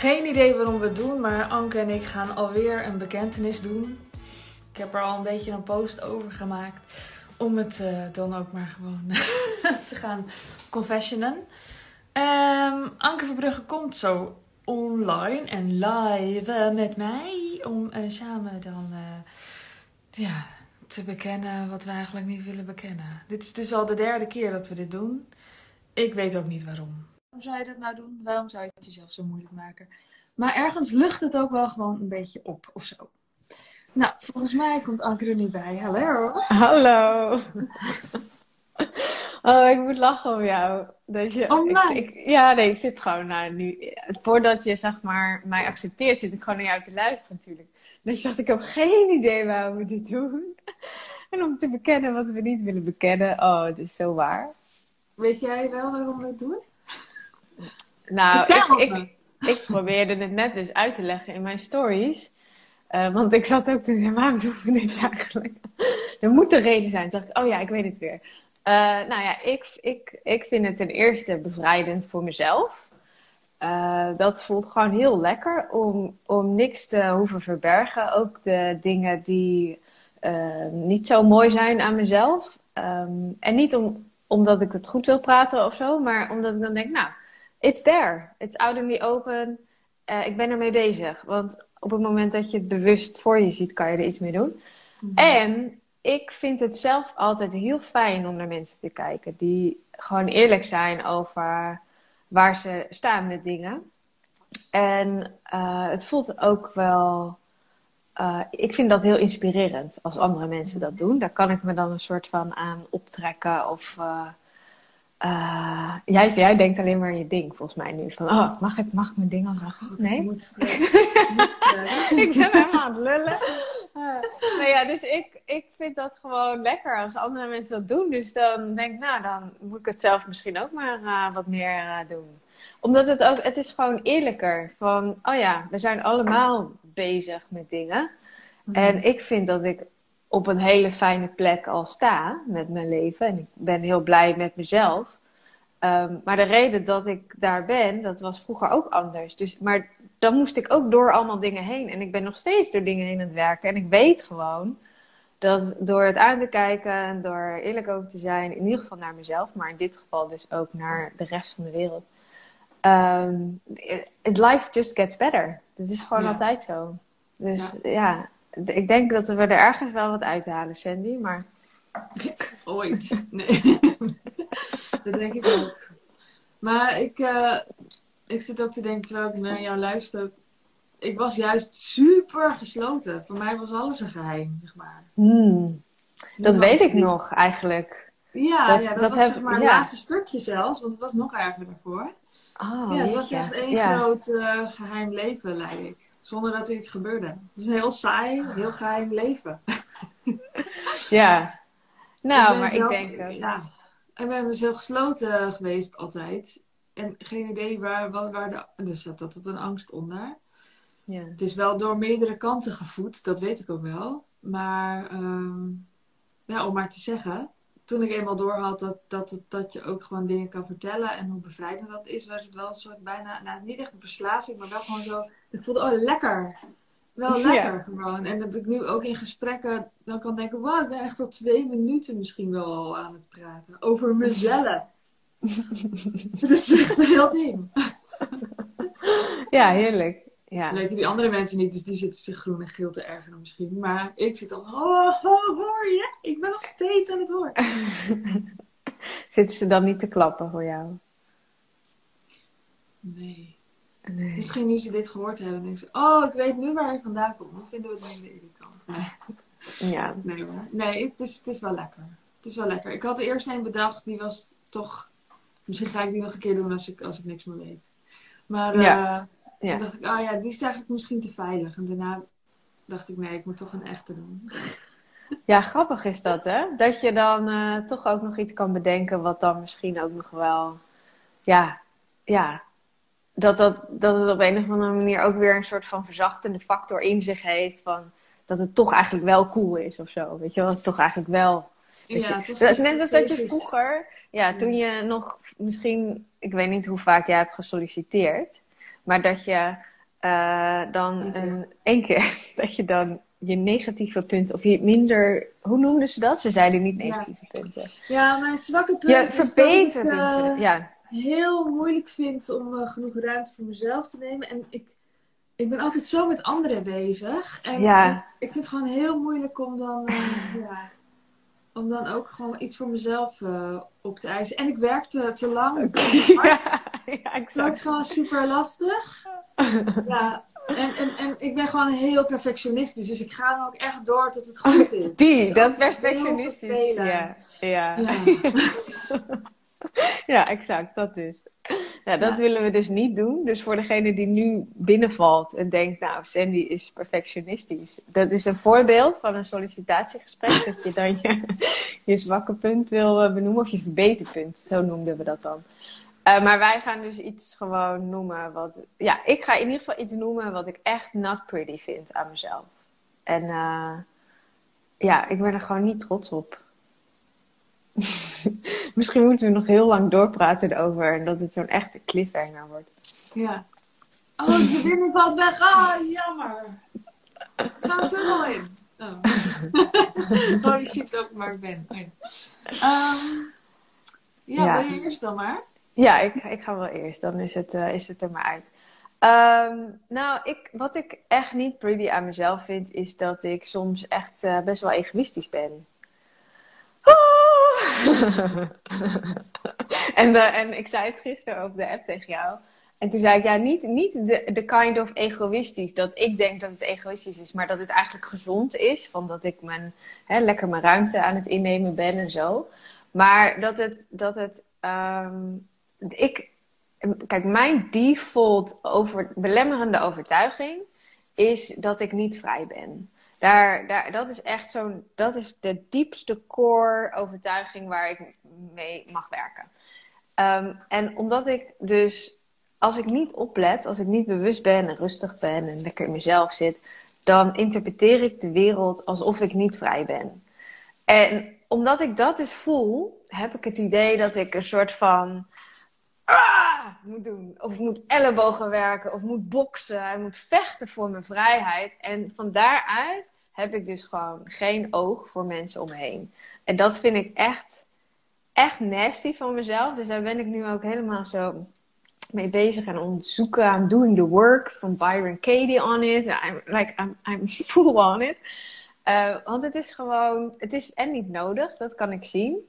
geen idee waarom we het doen, maar Anke en ik gaan alweer een bekentenis doen. Ik heb er al een beetje een post over gemaakt. Om het eh, dan ook maar gewoon te gaan confessionen. Ehm, Anke Verbrugge komt zo online en live met mij. Om eh, samen dan eh, ja, te bekennen wat we eigenlijk niet willen bekennen. Dit is dus al de derde keer dat we dit doen. Ik weet ook niet waarom. Waarom zou je dat nou doen? Waarom zou je het jezelf zo moeilijk maken? Maar ergens lucht het ook wel gewoon een beetje op of zo. Nou, volgens mij komt Anke er nu bij. Hallo. Hallo. Oh, ik moet lachen om jou. Dat je, Oh, ik, ik- ja, nee, ik zit gewoon nou, nu. Voordat je zeg maar mij accepteert, zit ik gewoon naar jou te luisteren natuurlijk. Dus ik dacht, ik heb geen idee waarom we dit doen. En om te bekennen wat we niet willen bekennen. Oh, het is zo waar. Weet jij wel waarom we het doen? Nou, ik, ik, ik probeerde het net dus uit te leggen in mijn stories. Eh, want ik zat ook te denken, waarom doen we dit eigenlijk? er moet een reden zijn. Toen dacht ik, oh ja, ik weet het weer. Eh, nou ja, ik, ik, ik vind het ten eerste bevrijdend voor mezelf. Eh, dat voelt gewoon heel lekker om, om niks te hoeven verbergen. Ook de dingen die niet zo mooi zijn aan mezelf. Ehm, en niet om, omdat ik het goed wil praten of zo, maar omdat ik dan denk, nou, it's there. It's out in the open. Eh, ik ben ermee bezig. Want op het moment dat je het bewust voor je ziet, kan je er iets mee doen. En ik vind het zelf altijd heel fijn om naar mensen te kijken die gewoon eerlijk zijn over waar ze staan met dingen. En eh, het voelt ook wel. eh, ik vind dat heel inspirerend als andere mensen dat doen. Daar kan ik me dan een soort van aan optrekken. Of eh, eh, jij, jij denkt alleen maar aan je ding, volgens mij nu. Van, oh, mag ik, mag mijn ding al? Ik Nee? moet straks. Ik moet straks. ik ben helemaal aan het lullen. Uh, nou ja, dus ik, ik vind dat gewoon lekker als andere mensen dat doen. Dus dan denk ik, nou, dan moet ik het zelf misschien ook maar eh, wat meer eh, doen. Omdat het ook, het is gewoon eerlijker. Van, oh ja, we zijn allemaal bezig met dingen. En ik vind dat ik op een hele fijne plek al sta met mijn leven. En ik ben heel blij met mezelf. Ehm, maar de reden dat ik daar ben, dat was vroeger ook anders. Dus, maar dan moest ik ook door allemaal dingen heen. En ik ben nog steeds door dingen heen aan het werken. En ik weet gewoon dat door het aan te kijken en door eerlijk over te zijn, in ieder geval naar mezelf, maar in dit geval dus ook naar de rest van de wereld. ehm, it- life just gets better. Dat is gewoon Ja. altijd zo. Dus ja. Ik denk dat we er ergens wel wat uithalen, Sandy. Maar Ooit. Nee. dat denk ik ook. Maar ik, eh, ik zit ook te denken terwijl ik naar jou luister. Ik was juist super gesloten. Voor mij was alles een geheim, zeg maar. hmm, dat weet ik nog eigenlijk. Ja, Dat- ja, dat, dat was heb- zeg maar het ja. laatste stukje zelfs. Want het was nog erger daarvoor. Oh, ja, het was echt één Ja. groot eh, geheim leven, leid ik. Zonder dat er iets gebeurde. Het was een heel saai, heel geheim leven. Ja. Nou, Ik maar zelf- ik denk... eh, Ja, ik ben dus heel gesloten geweest altijd. En geen idee waar, waar, waar de... Dus zat dat een angst onder. ja. Het is wel door meerdere kanten gevoed, dat weet ik ook wel. Maar, ehm, ja, om maar te zeggen. Toen ik eenmaal doorhad dat, dat, het- dat je ook gewoon dingen kan vertellen en hoe bevrijdend dat is, werd het wel een soort bijna, nou niet echt een verslaving, maar wel gewoon zo. Ik voelde, oh lekker. Wel lekker gewoon. En dat ik nu ook in gesprekken dan kan denken, wow, ik ben echt al twee minuten misschien wel al aan het praten. Over mezelf. dat is echt een heel ding. ja, heerlijk. Ja. Weten die andere mensen niet, dus die zitten zich groen en geel te ergeren misschien. Maar ik zit al, oh, oh, hoor je? Ik ben nog steeds aan het woord. Zitten ze dan niet te klappen voor jou? Nee. Nee. Misschien nu ze dit gehoord hebben, denken ze, oh, ik weet nu waar ik vandaan kom. Dan vinden we het minder irritant. Nee, Ja. nee. Nee, het is, het is wel lekker. Het is wel lekker. Ik had er eerst een bedacht, die was toch... Misschien ga ik die nog een keer doen als ik, als ik niks meer weet. Maar eh, Ja. Ja. toen dacht ik, oh ja, die is eigenlijk misschien te veilig. En daarna dacht ik, nee, ik moet toch een echte doen. ja, grappig is dat, hè? Dat je dan eh, toch ook nog iets kan bedenken wat dan misschien ook nog wel... Ja, ja. Dat, dat, dat het op een of andere manier ook weer een soort van verzachtende factor in zich heeft. Van dat het toch eigenlijk wel cool is of zo. Weet je wel? Dat het toch eigenlijk wel... Weet je, het was dat is net als dat je vroeger, ja, toen je nog misschien, ik weet niet hoe vaak jij hebt gesolliciteerd, Maar dat je uh, dan een, één keer, dat je dan je negatieve punten, of je minder, hoe noemden ze dat? Ze zeiden niet Ja. negatieve punten. Ja, mijn zwakke punt Ja, is dat ik verbeteringen. het eh, ja, heel moeilijk vind om eh, genoeg ruimte voor mezelf te nemen. En ik, ik ben altijd zo met anderen bezig. En Ja. ik, ik vind het gewoon heel moeilijk om dan, eh, ja, om dan ook gewoon iets voor mezelf eh, op te eisen. En ik werkte te lang, hard. ja, ja, Dat is exact. gewoon super lastig. Ja, en, en, en ik ben gewoon heel perfectionistisch. Dus ik ga dan ook echt door tot het goed is. Die, dat Heel perfectionistisch. Ja, ja. Ja. Ja, exact, dat dus. Dat Ja. willen we dus niet doen. Dus voor degene die nu binnenvalt en denkt, nou, Sandy is perfectionistisch. Dat is een voorbeeld van een sollicitatiegesprek. dat je dan je, je zwakke punt wil eh, benoemen, of je verbeterpunt. Zo noemden we dat dan. Eh, maar wij gaan dus iets gewoon noemen wat... Ja, ik ga in ieder geval iets noemen wat ik echt not pretty vind aan mezelf. En eh, ja, ik ben er gewoon niet trots op. Misschien moeten we nog heel lang doorpraten erover en dat het zo'n echte cliffhanger wordt. Ja. Oh, de verbinding valt weg. Ah, jammer. Ga een tunnel in. Oh. Holy shit, ook maar ik ben. Oh, ja. Ehm, ja, Ja. wil je eerst dan maar? Ja, ik, ik ga wel eerst, dan is het, eh, is het er maar uit. Ehm, nou, ik, wat ik echt niet pretty aan mezelf vind, is dat ik soms echt eh, best wel egoïstisch ben. Ah! en, eh, en ik zei het gisteren op de app tegen jou. En toen zei ik, ja, niet, niet de, de kind of egoïstisch. Dat ik denk dat het egoïstisch is, maar dat het eigenlijk gezond is. Van dat ik mijn, hè, lekker mijn ruimte aan het innemen ben en zo. Maar dat het, dat het ehm, ik, kijk, mijn default over, belemmerende overtuiging is dat ik niet vrij ben. Daar, daar, dat is echt zo'n, dat is de diepste core overtuiging waar ik mee mag werken. Ehm, en omdat ik dus, als ik niet oplet, als ik niet bewust ben en rustig ben en lekker in mezelf zit, dan interpreteer ik de wereld alsof ik niet vrij ben. En omdat ik dat dus voel, heb ik het idee dat ik een soort van moet doen. Of moet ellebogen werken, of moet boksen, en moet vechten voor mijn vrijheid. En van daaruit heb ik dus gewoon geen oog voor mensen om me heen. En dat vind ik echt, echt nasty van mezelf. Dus daar ben ik nu ook helemaal zo mee bezig en onderzoeken. I'm doing the work van Byron Katie on it. I'm, like, I'm, I'm full on it. Uh, want het is gewoon, het is en niet nodig, dat kan ik zien.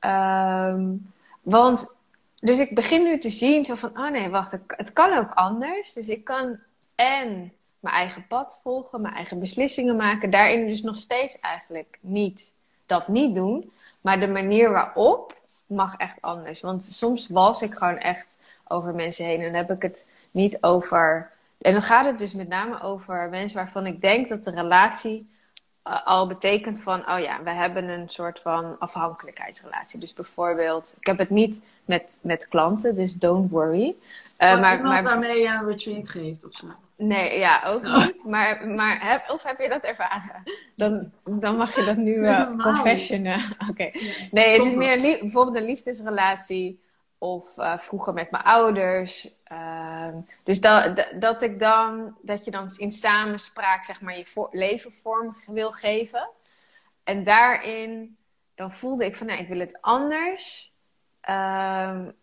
Um, want, dus ik begin nu te zien zo van, oh nee, wacht, het kan ook anders. Dus ik kan en mijn eigen pad volgen, mijn eigen beslissingen maken. Daarin dus nog steeds eigenlijk niet dat niet doen. Maar de manier waarop mag echt anders. Want soms was ik gewoon echt over mensen heen. En dan heb ik het niet over. En dan gaat het dus met name over mensen waarvan ik denk dat de relatie al betekent van, oh ja, we hebben een soort van afhankelijkheidsrelatie. Dus bijvoorbeeld, ik heb het niet met, met klanten, dus don't worry. Uh, maar, maar waarmee je een retreat geeft of zo. Nee, ja, ook oh. niet. Maar, maar heb, of heb je dat ervaren? Dan, dan mag je dat nu uh, confessionen. Oké. Okay. Nee, het is meer een bijvoorbeeld een liefdesrelatie. Of uh, vroeger met mijn ouders. Uh, dus dat, dat ik dan, dat je dan in samenspraak zeg maar je voor, leven vorm wil geven. En daarin, dan voelde ik van, nou, ik wil het anders. Um,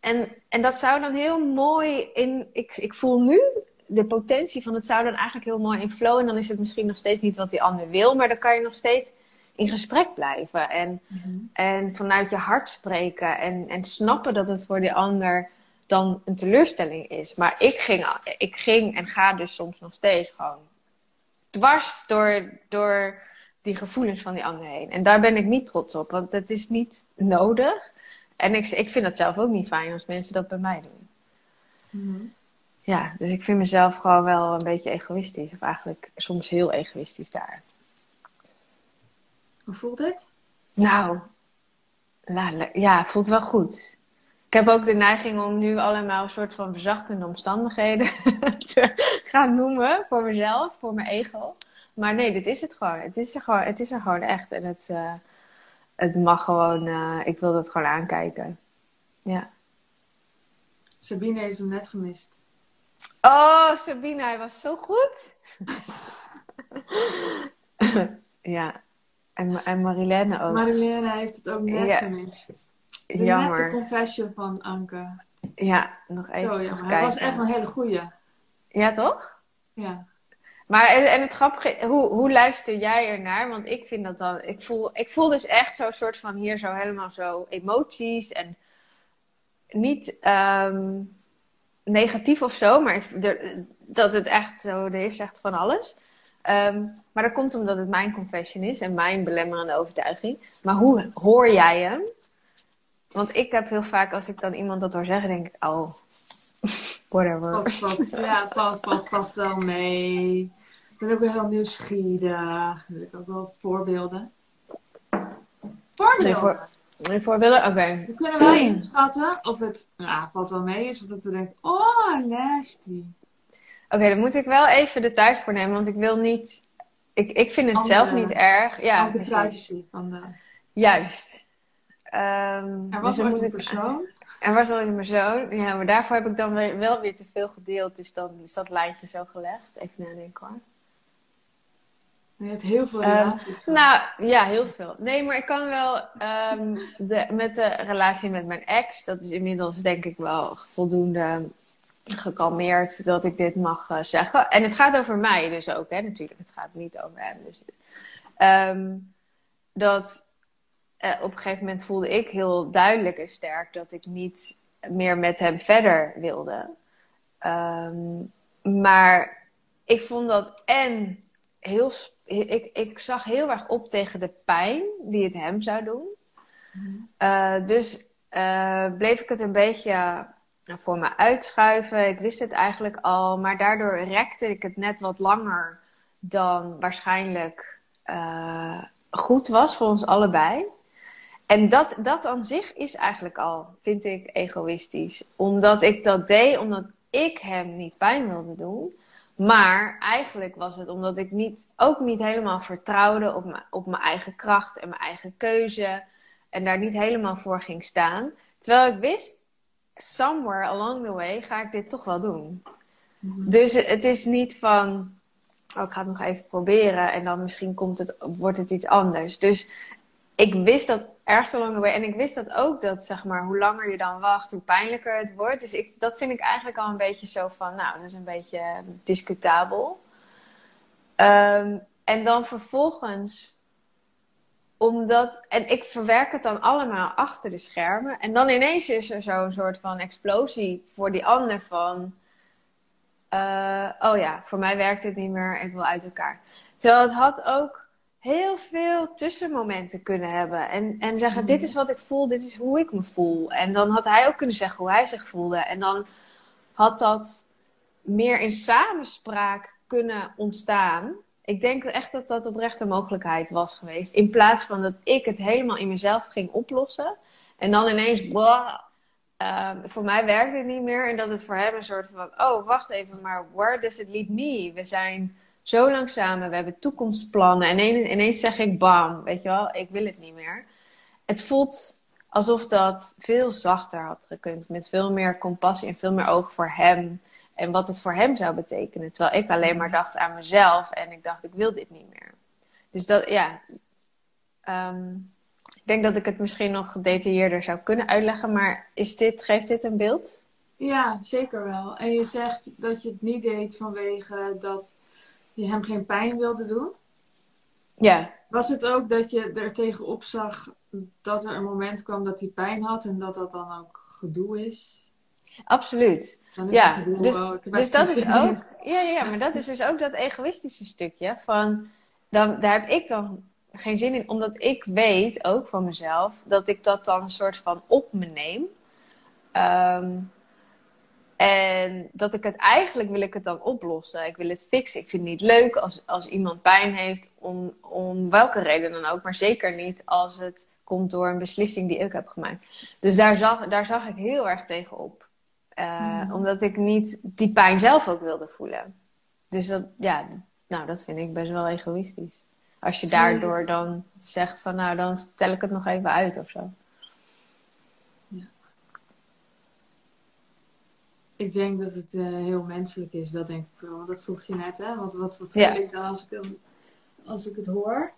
en, en dat zou dan heel mooi in, ik, ik voel nu de potentie van het zou dan eigenlijk heel mooi in flow. En dan is het misschien nog steeds niet wat die ander wil, maar dan kan je nog steeds in gesprek blijven. En, mm-hmm. en vanuit je hart spreken. En, en snappen dat het voor die ander dan een teleurstelling is. Maar ik ging, ik ging en ga dus soms nog steeds gewoon dwars door, door die gevoelens van die ander heen. En daar ben ik niet trots op, want het is niet nodig. En ik, ik vind het zelf ook niet fijn als mensen dat bij mij doen. Mm-hmm. Ja, dus ik vind mezelf gewoon wel een beetje egoïstisch. Of eigenlijk soms heel egoïstisch daar. Hoe voelt het? Nou, ja, voelt wel goed. Ik heb ook de neiging om nu allemaal een soort van verzachtende omstandigheden te gaan noemen voor mezelf, voor mijn ego. Maar nee, dit is het gewoon. Het is er gewoon, het is er gewoon echt. En het, uh, het mag gewoon, uh, ik wil dat gewoon aankijken. Ja. Sabine heeft hem net gemist. Oh, Sabine, hij was zo goed. ja. En, en Marilene ook. Marilene heeft het ook net Ja. gemist. De Jammer. nette confession van Anke. Ja, nog even Oh. Hij was echt een hele goeie. Ja, toch? Ja. Maar en, het grappige, hoe, hoe luister jij ernaar? Want ik vind dat dan, ik voel, ik voel dus echt zo'n soort van hier zo helemaal zo emoties en niet ehm, negatief of zo, maar ik- er- dat het echt zo, er is echt van alles. Ehm, maar dat komt omdat het mijn confession is en mijn belemmerende overtuiging. Maar hoe hoor jij hem? Want ik heb heel vaak, als ik dan iemand dat hoor zeggen, denk ik, oh, whatever. Valt, valt, ja, het valt, valt vast wel mee. Ik ben ook weer heel nieuwsgierig. Wil ik ook wel voorbeelden. Nee, Voorbeelden. voor, nee, voorbeelden? Oké. Dan kunnen wij inschatten of het ja, valt wel mee is. Of dat we denken, oh, nasty. Oké, dan moet ik wel even de tijd voor nemen, want ik wil niet. Ik, ik vind het Andere- zelf niet erg. Ja, de privacy van de... Juist. Ehm, Er dus was dan ooit een ik- persoon. Er was al een persoon. Ja, maar daarvoor heb ik dan weer, wel weer te veel gedeeld. Dus dan is dat lijntje zo gelegd. Even nadenken hoor. Je hebt heel veel Ehm, relaties. Nou, ja, heel veel. Nee, maar ik kan wel ehm, de, met de relatie met mijn ex, dat is inmiddels denk ik wel voldoende gekalmeerd dat ik dit mag eh, zeggen. En het gaat over mij dus ook, hè, natuurlijk. Het gaat niet over hem. Dus, Ehm, dat eh, op een gegeven moment voelde ik heel duidelijk en sterk dat ik niet meer met hem verder wilde. Ehm, maar ik vond dat en heel. Ik, ik zag heel erg op tegen de pijn die het hem zou doen. Eh, dus bleef ik het een beetje nou, voor me uitschuiven. Ik wist het eigenlijk al, maar daardoor rekte ik het net wat langer dan waarschijnlijk eh, goed was voor ons allebei. En dat, dat aan zich is eigenlijk al, vind ik, egoïstisch. Omdat ik dat deed, omdat ik hem niet pijn wilde doen. Maar eigenlijk was het omdat ik niet, ook niet helemaal vertrouwde op mijn, op mijn eigen kracht en mijn eigen keuze. En daar niet helemaal voor ging staan. Terwijl ik wist, somewhere along the way ga ik dit toch wel doen. Dus het is niet van, oh, ik ga het nog even proberen en dan misschien komt het, wordt het iets anders. Dus ik wist dat ergens along the way. En ik wist dat ook, dat zeg maar, hoe langer je dan wacht, hoe pijnlijker het wordt. Dus ik, dat vind ik eigenlijk al een beetje zo van, nou, dat is een beetje discutabel. Ehm, en dan vervolgens, omdat, en ik verwerk het dan allemaal achter de schermen. En dan ineens is er zo'n soort van explosie voor die ander van, eh, oh ja, voor mij werkt het niet meer, ik wil uit elkaar. Terwijl het had ook heel veel tussenmomenten kunnen hebben. En, en zeggen, dit is wat ik voel, dit is hoe ik me voel. En dan had hij ook kunnen zeggen hoe hij zich voelde. En dan had dat meer in samenspraak kunnen ontstaan. Ik denk echt dat dat oprecht een mogelijkheid was geweest. In plaats van dat ik het helemaal in mezelf ging oplossen. En dan ineens, blah, ehm, voor mij werkt het niet meer. En dat het voor hem een soort van, oh, wacht even, maar where does it lead me? We zijn zo lang samen, we hebben toekomstplannen. En ineens, ineens zeg ik, bam, weet je wel, ik wil het niet meer. Het voelt alsof dat veel zachter had gekund. Met veel meer compassie en veel meer oog voor hem. En wat het voor hem zou betekenen. Terwijl ik alleen maar dacht aan mezelf. En ik dacht, ik wil dit niet meer. Dus dat, ja. Ehm, ik denk dat ik het misschien nog gedetailleerder zou kunnen uitleggen. Maar is dit, geeft dit een beeld? Ja, zeker wel. En je zegt dat je het niet deed vanwege dat je hem geen pijn wilde doen. Ja. Was het ook dat je er tegenop zag dat er een moment kwam dat hij pijn had en dat dat dan ook gedoe is? Absoluut. Ja, dus- oh, Dus dat is ook, ja, ja, maar dat is dus ook dat egoïstische stukje van, dan, daar heb ik dan geen zin in, omdat ik weet ook van mezelf dat ik dat dan een soort van op me neem. Ehm, en dat ik het eigenlijk wil ik het dan oplossen. Ik wil het fixen. Ik vind het niet leuk als, als iemand pijn heeft, om, om welke reden dan ook, maar zeker niet als het komt door een beslissing die ik heb gemaakt. Dus daar zag, daar zag ik heel erg tegen op. Eh, Mhm. Omdat ik niet die pijn zelf ook wilde voelen. Dus dat, ja, nou, dat vind ik best wel egoïstisch. Als je daardoor dan zegt van, nou, dan stel ik het nog even uit of zo. Ik denk dat het eh, heel menselijk is, dat denk ik vooral. Want dat vroeg je net, hè? Want wat, wat Ja. voel ik dan als ik, als ik het hoor?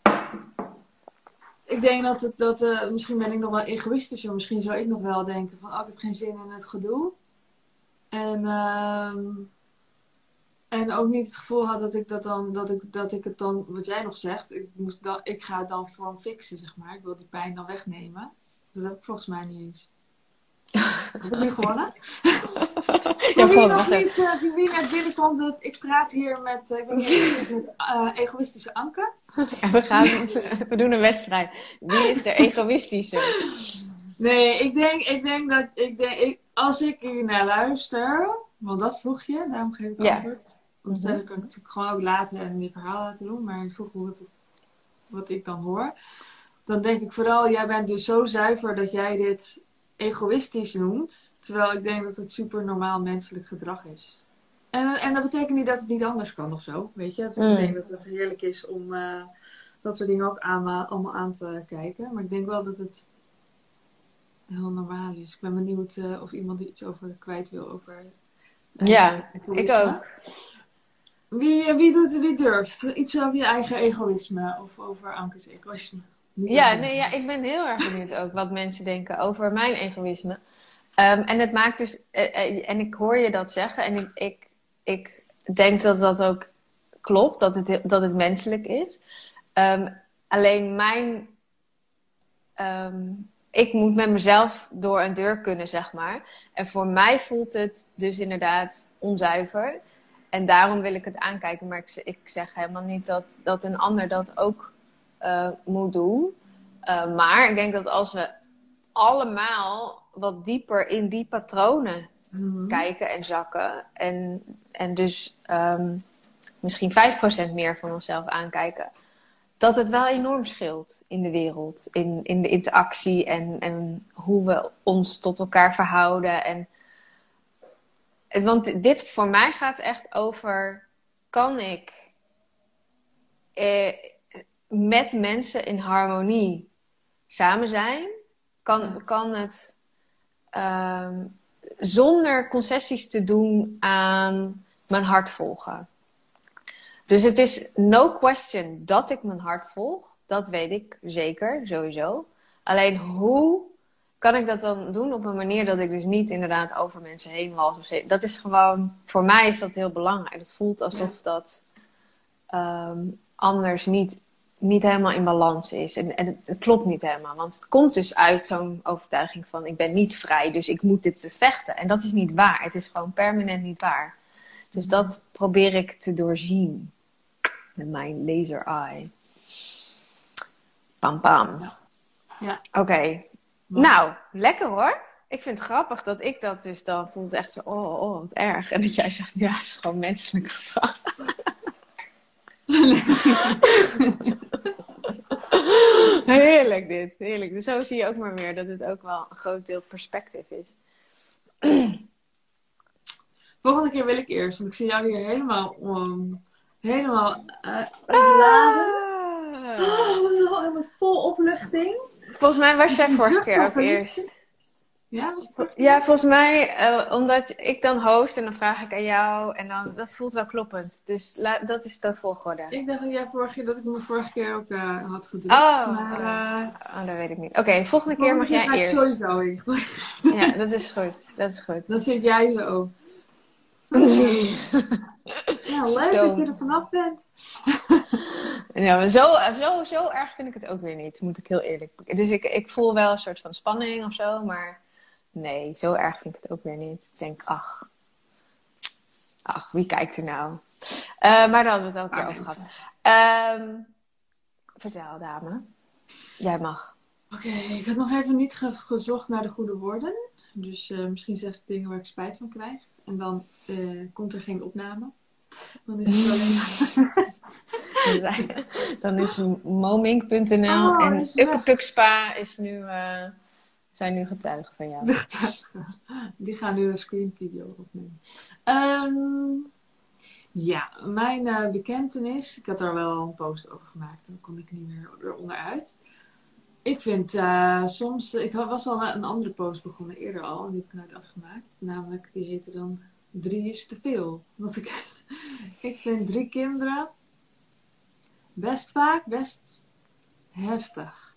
Ik denk dat het, dat, eh, misschien ben ik nog wel egoïstischer. Misschien zou ik nog wel denken van, oh, ik heb geen zin in het gedoe. En, ehm, en ook niet het gevoel had dat ik, dat, dan, dat, ik, dat ik het dan, wat jij nog zegt, ik, moest dan, ik ga het dan voor hem fixen, zeg maar. Ik wil die pijn dan wegnemen. Dat heb ik volgens mij niet eens. Heb ik nu gewonnen? Ja, gewoon, nog niet, voor wie net binnenkomt, dat ik praat hier met, eh, ik met eh, egoïstische Anke. Ja, we, gaan, we doen een wedstrijd. Wie is de egoïstische? Nee, ik denk, ik denk dat, ik denk, ik, als ik hier naar luister, want dat vroeg je, daarom geef ik antwoord. Want Mhm. verder kan ik natuurlijk gewoon ook later en je verhaal laten doen, maar ik vroeg wat, het- wat ik dan hoor. Dan denk ik vooral, jij bent dus zo zuiver dat jij dit egoïstisch noemt, terwijl ik denk dat het super normaal menselijk gedrag is. En, en dat betekent niet dat het niet anders kan of zo, weet je. Het, Mm. Ik denk dat het heerlijk is om eh, dat soort dingen ook aan, allemaal aan te kijken. Maar ik denk wel dat het heel normaal is. Ik ben benieuwd eh, of iemand er iets over kwijt wil. Over, eh, Ja, ik ook. Wie, eh, wie, doet, wie durft iets over je eigen egoïsme of over Anke's egoïsme? Niet Ja, nee, ja, ik ben heel erg benieuwd ook wat mensen denken over mijn egoïsme. Ehm, en het maakt dus, en ik hoor je dat zeggen, en ik, ik, ik denk dat dat ook klopt, dat het, dat het menselijk is. Ehm, alleen mijn, ehm, ik moet met mezelf door een deur kunnen, zeg maar. En voor mij voelt het dus inderdaad onzuiver. En daarom wil ik het aankijken, maar ik, ik zeg helemaal niet dat, dat een ander dat ook eh, moet doen. Uh, maar ik denk dat als we allemaal wat dieper in die patronen Mhm. kijken en zakken. En, en dus um, misschien 5% meer van onszelf aankijken. Dat het wel enorm scheelt in de wereld. In, in de interactie en, en hoe we ons tot elkaar verhouden. En, want dit voor mij gaat echt over: kan ik eh, met mensen in harmonie samen zijn? Kan, kan het um, zonder concessies te doen aan mijn hart volgen? Dus het is no question dat ik mijn hart volg. Dat weet ik zeker, sowieso. Alleen hoe kan ik dat dan doen op een manier dat ik dus niet inderdaad over mensen heen was? Of. Dat is gewoon, voor mij is dat heel belangrijk. Het voelt alsof dat um, anders niet, niet helemaal in balans is. En, en het, het, klopt niet helemaal. Want het komt dus uit zo'n overtuiging van ik ben niet vrij, dus ik moet dit bevechten. En dat is niet waar. Het is gewoon permanent niet waar. Dus dat probeer ik te doorzien met mijn laser eye. Pam pam. Ja. ja. Oké. Okay. Nou, lekker hoor. Ik vind het grappig dat ik dat dus dan voelt echt zo, oh, oh, wat erg. En dat jij zegt, ja, het is gewoon menselijk gedrag. heerlijk dit, heerlijk. Dus zo zie je ook maar weer dat het ook wel een groot deel perspectief is. Volgende keer wil ik eerst, want ik zie jou hier helemaal, um, helemaal uh, ontladen. Ah. Oh, wat is wel helemaal vol opluchting. Volgens mij was jij vorige keer ook eerst. Ja, was ja, volgens mij, uh, omdat ik dan host en dan vraag ik aan jou en dan, dat voelt wel kloppend. Dus la, dat is de volgorde. Ik dacht dat jij vorige keer, dat ik me vorige keer ook uh, had gedrukt. Oh, maar, uh, oh, dat weet ik niet. Oké, okay, volgende keer mag jij ga eerst. Ik sowieso in. ja, dat is goed. Dat is goed. Dan zit jij zo. Ja, leuk Stoom. dat je er vanaf bent. ja, maar zo, zo, zo erg vind ik het ook weer niet, moet ik heel eerlijk Dus ik, ik voel wel een soort van spanning of zo, maar nee, zo erg vind ik het ook weer niet. Ik denk, ach, ach, wie kijkt er nou? Uh, maar daar hadden we het ook weer over gehad. Um, vertel, dame. Jij mag. Oké, okay, ik had nog even niet ge gezocht naar de goede woorden. Dus uh, misschien zeg ik dingen waar ik spijt van krijg. En dan uh, komt er geen opname. Dan is het alleen. dan is momink.nl oh, en Ukkepukspa is nu, uh, zijn nu getuigen van jou. Die gaan nu een screen video opnemen. Um, ja, mijn uh, bekentenis. Ik had daar wel een post over gemaakt. Dan kom ik niet meer eronder uit. Ik vind uh, soms, ik was al een andere post begonnen eerder al, en die heb ik nooit afgemaakt. Namelijk, die heette dan drie is te veel. Want ik, ik vind drie kinderen best vaak best heftig.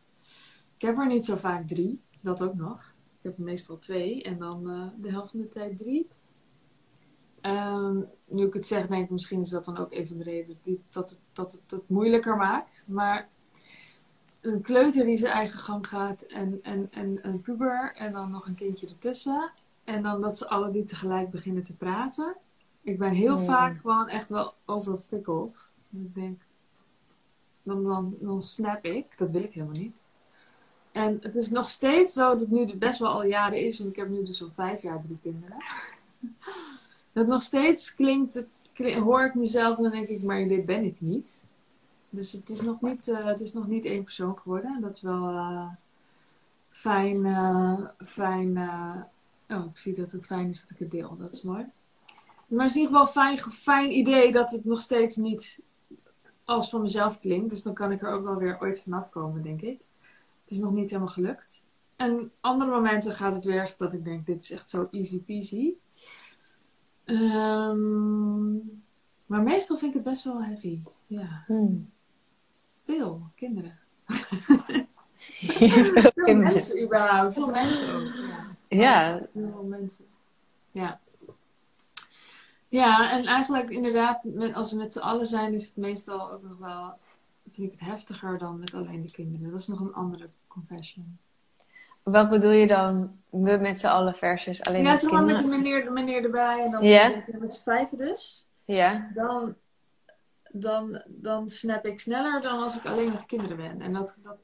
Ik heb er niet zo vaak drie, dat ook nog. Ik heb meestal twee en dan uh, de helft van de tijd drie. Um, nu ik het zeg, denk ik misschien is dat dan ook even de reden die, dat, dat het het moeilijker maakt. Maar een kleuter die zijn eigen gang gaat en, en, en een puber en dan nog een kindje ertussen. En dan dat ze alle drie tegelijk beginnen te praten. Ik ben heel vaak gewoon echt wel overprikkeld. Ik denk, dan, dan, dan snap ik. Dat wil ik helemaal niet. En het is nog steeds zo dat het nu best wel al jaren is. En ik heb nu dus al vijf jaar drie kinderen. dat nog steeds klinkt, hoor ik mezelf en dan denk ik, maar dit ben ik niet. Dus het is nog niet, eh, het is nog niet één persoon geworden. En dat is wel eh, fijn. eh, fijn oh, ik zie dat het fijn is dat ik het deel. Dat is mooi. Maar het is in ieder geval fijn, fijn idee dat het nog steeds niet als van mezelf klinkt. Dus dan kan ik er ook wel weer ooit vanaf komen, denk ik. Het is nog niet helemaal gelukt. En andere momenten gaat het weer dat ik denk, dit is echt zo easy peasy. Ehm, maar meestal vind ik het best wel heavy. Ja, Hmm. Veel kinderen. Veel Veel kinderen. mensen überhaupt. Veel mensen ook. Ja. Ja, veel mensen. Ja. Ja, en eigenlijk inderdaad, als we met z'n allen zijn, is het meestal ook nog wel, vind ik het heftiger dan met alleen de kinderen. Dat is nog een andere confession. wat bedoel je dan? We met z'n allen versus alleen ja, met zeg maar met de kinderen? meneer, de meneer erbij en dan Ja. met z'n vijven dus. Ja, Dan, dan, dan snap ik sneller dan als ik alleen met kinderen ben. En dat, dat,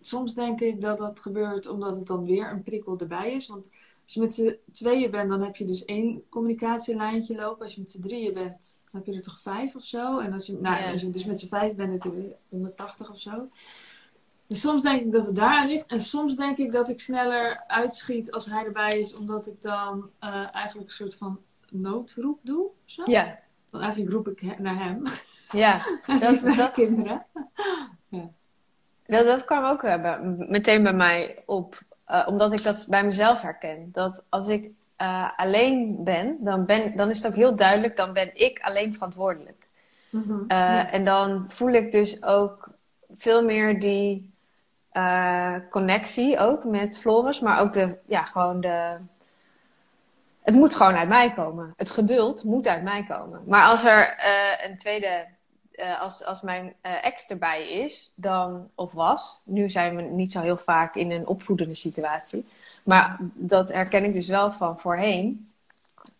soms denk ik dat dat gebeurt omdat het dan weer een prikkel erbij is. Want als je met z'n tweeën bent, dan heb je dus één communicatielijntje lopen. Als je met z'n drieën bent, dan heb je er toch vijf of zo. En als je, nou, Ja. als je dus met z'n vijf bent, heb je er 180 of zo. Dus soms denk ik dat het daar aan ligt. En soms denk ik dat ik sneller uitschiet als hij erbij is. Omdat ik dan eh, eigenlijk een soort van noodroep doe. Zo. ja, Dan eigenlijk roep ik naar hem. ja. Dat, Dat, naar de dat, kinderen. dat, kwam ook eh, meteen bij mij op. eh, omdat ik dat bij mezelf herken. Dat als ik eh, alleen ben dan, ben, dan is het ook heel duidelijk, dan ben ik alleen verantwoordelijk. Mhm. Uh, Ja. En dan voel ik dus ook veel meer die connectie ook met Floris, maar ook de, ja, gewoon de. Het moet gewoon uit mij komen. Het geduld moet uit mij komen. Maar als er uh, een tweede, uh, als, als mijn ex erbij is, dan, of was, nu zijn we niet zo heel vaak in een opvoedende situatie, maar dat herken ik dus wel van voorheen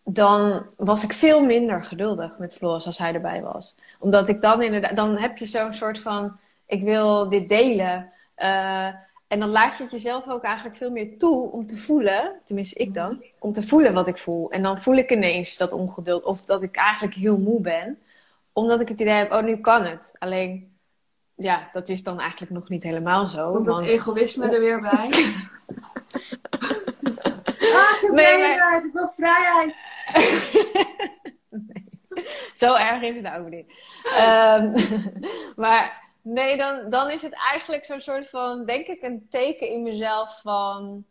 dan was ik veel minder geduldig met Floris als hij erbij was. Omdat ik dan inderdaad, dan heb je zo'n soort van, ik wil dit delen. En dan laat je het jezelf ook eigenlijk veel meer toe om te voelen, tenminste ik dan, om te voelen wat ik voel. En dan voel ik ineens dat ongeduld of dat ik eigenlijk heel moe ben. Omdat ik het idee heb, oh nu kan het. Alleen, ja, dat is dan eigenlijk nog niet helemaal zo. Komt want... dat egoïsme er weer bij? Ah, zo Nee, vrijheid, ik wil vrijheid. Nee. Zo erg is het ook niet. Ehm, maar nee, dan, dan is het eigenlijk zo'n soort van, denk ik, een teken in mezelf van...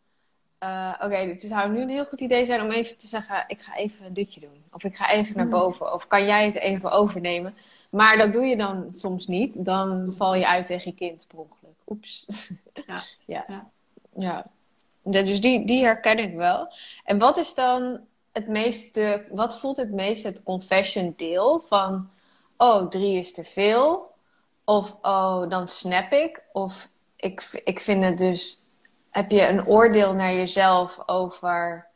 eh, Oké, dit zou nu een heel goed idee zijn om even te zeggen, ik ga even een dutje doen. Of ik ga even naar Mm. boven. Of kan jij het even overnemen? Maar dat doe je dan soms niet. Dan val je uit tegen je kind per ongeluk. Oeps. Ja. ja. Ja. ja. Ja, dus die, die herken ik wel. En wat is dan het meeste, wat voelt het meest het confession deel van, oh, drie is te veel? Of, oh, dan snap ik? Of, ik, ik vind het dus, heb je een oordeel naar jezelf over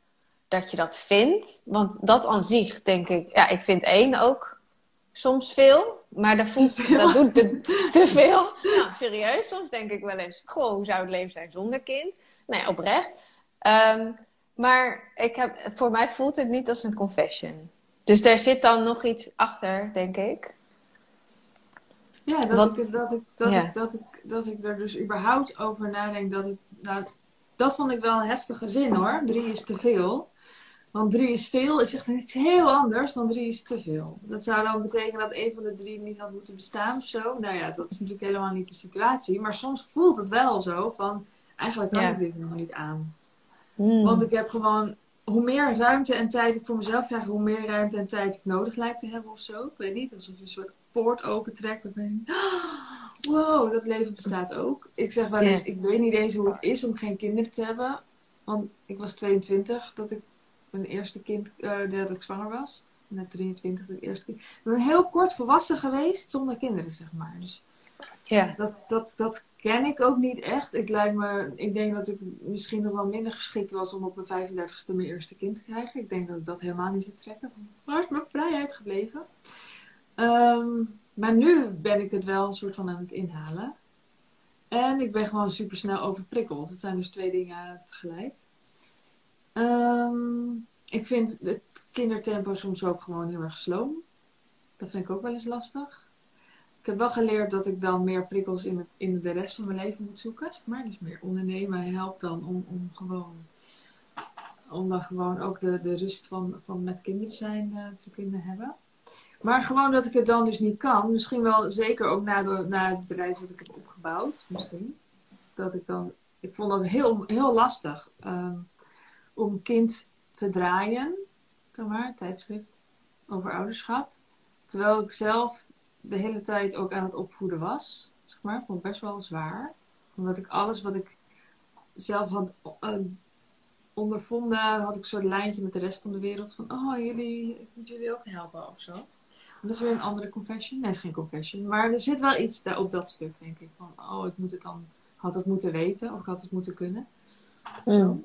dat je dat vindt? Want dat aan zich, denk ik, ja, ik vind één ook soms veel. Maar dat, voelt, dat doet te, te veel. Nou, serieus, soms denk ik wel eens, goh, hoe zou het leven zijn zonder kind? Nee, oprecht. Ehm, maar ik heb, voor mij voelt het niet als een confession. Dus daar zit dan nog iets achter, denk ik. Ja, dat, ik, dat, ik, dat, Ja. ik, dat, ik, dat ik er dus überhaupt over nadenk. Dat, het, nou, dat vond ik wel een heftige zin hoor. Drie is te veel. Want drie is veel is echt iets heel anders dan drie is te veel. Dat zou dan betekenen dat een van de drie niet had moeten bestaan of zo. Nou ja, dat is natuurlijk helemaal niet de situatie. Maar soms voelt het wel zo van, eigenlijk kan Ja. ik dit helemaal niet aan. Hmm. Want ik heb gewoon hoe meer ruimte en tijd ik voor mezelf krijg, hoe meer ruimte en tijd ik nodig lijkt te hebben of zo. Ik weet niet, alsof je een soort poort opentrekt. Ben ik, wow, dat leven bestaat ook. Ik zeg wel eens, ik weet niet eens hoe het is om geen kinderen te hebben. Want ik was 22 dat ik mijn eerste kind, uh, dat ik zwanger was. Net 23 dat ik eerste kind. Ik ben heel kort volwassen geweest zonder kinderen, zeg maar. Dus ja. dat, dat, dat ken ik ook niet echt. Ik, lijkt me, ik denk dat ik misschien nog wel minder geschikt was om op mijn 35ste mijn eerste kind te krijgen. Ik denk dat ik dat helemaal niet zou trekken. Waar is mijn vrijheid gebleven? Um, maar nu ben ik het wel een soort van aan het inhalen. En ik ben gewoon super snel overprikkeld. Het zijn dus twee dingen tegelijk. Um, ik vind het kindertempo soms ook gewoon heel erg sloom. Dat vind ik ook wel eens lastig. Ik heb wel geleerd dat ik dan meer prikkels in, het, in de rest van mijn leven moet zoeken. Maar dus meer ondernemen helpt dan om, om gewoon om dan gewoon ook de, de rust van, van met kinderen zijn uh, te kunnen hebben. Maar gewoon dat ik het dan dus niet kan. Misschien wel zeker ook na, de, na het bedrijf dat ik heb opgebouwd. Misschien. Dat ik dan... Ik vond dat heel, heel lastig. Um, om kind te draaien. Maar, tijdschrift over ouderschap. Terwijl ik zelf de hele tijd ook aan het opvoeden was. Zeg maar, vond ik best wel zwaar. Omdat ik alles wat ik zelf had uh, ondervonden, had ik een soort lijntje met de rest van de wereld. Van, oh, jullie, ik moet jullie ook helpen of zo. Dat is weer een andere confession. Nee, is geen confession. Maar er zit wel iets daar op dat stuk, denk ik. Van, oh, ik moet het dan, had het moeten weten of ik had het moeten kunnen. Mm.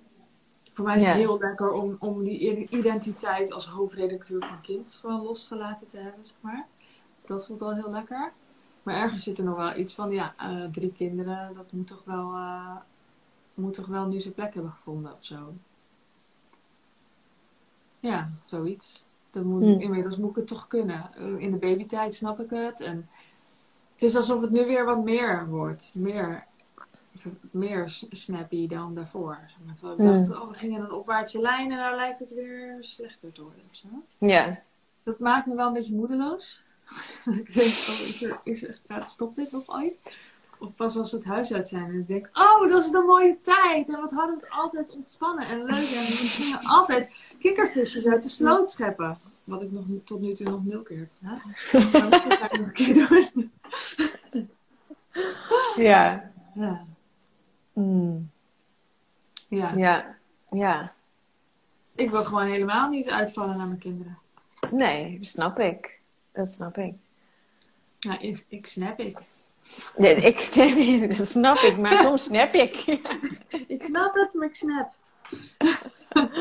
Voor mij is het heel lekker om, om die identiteit als hoofdredacteur van Kind gewoon losgelaten te hebben, zeg maar. Dat voelt al heel lekker. Maar ergens zit er nog wel iets van, ja, uh, drie kinderen, dat moet toch wel, uh, moet toch wel nu zijn plek hebben gevonden of zo. Ja, zoiets. Dat moet, hmm. Inmiddels moet ik het toch kunnen. Eh, in de babytijd snap ik het. En het is alsof het nu weer wat meer wordt. Meer, meer snappy dan daarvoor. Terwijl ik hmm. dacht, oh, we gingen een opwaartse lijn en nou lijkt het weer slechter te worden. Of Ja. Dat maakt me wel een beetje moedeloos. ik denk, oh, is er, is er, stopt dit nog ooit? Of pas als we het huis uit zijn en ik denk, oh, dat is een mooie tijd. En wat hadden we het altijd ontspannen en leuk. En we gingen altijd kikkervisjes uit de sloot scheppen. Wat ik nog tot nu toe nog nul keer heb gedaan. Maar dat ga ik nog een keer doen. Ja. Ja. Mm. Ja. Ja. Ja. Ik wil gewoon helemaal niet uitvallen naar mijn kinderen. Nee, dat snap ik. Dat snap ik. Ja, ik, ik snap ik. Nee, ik snap, dat snap ik, maar soms snap ik. ik snap het, maar ik snap.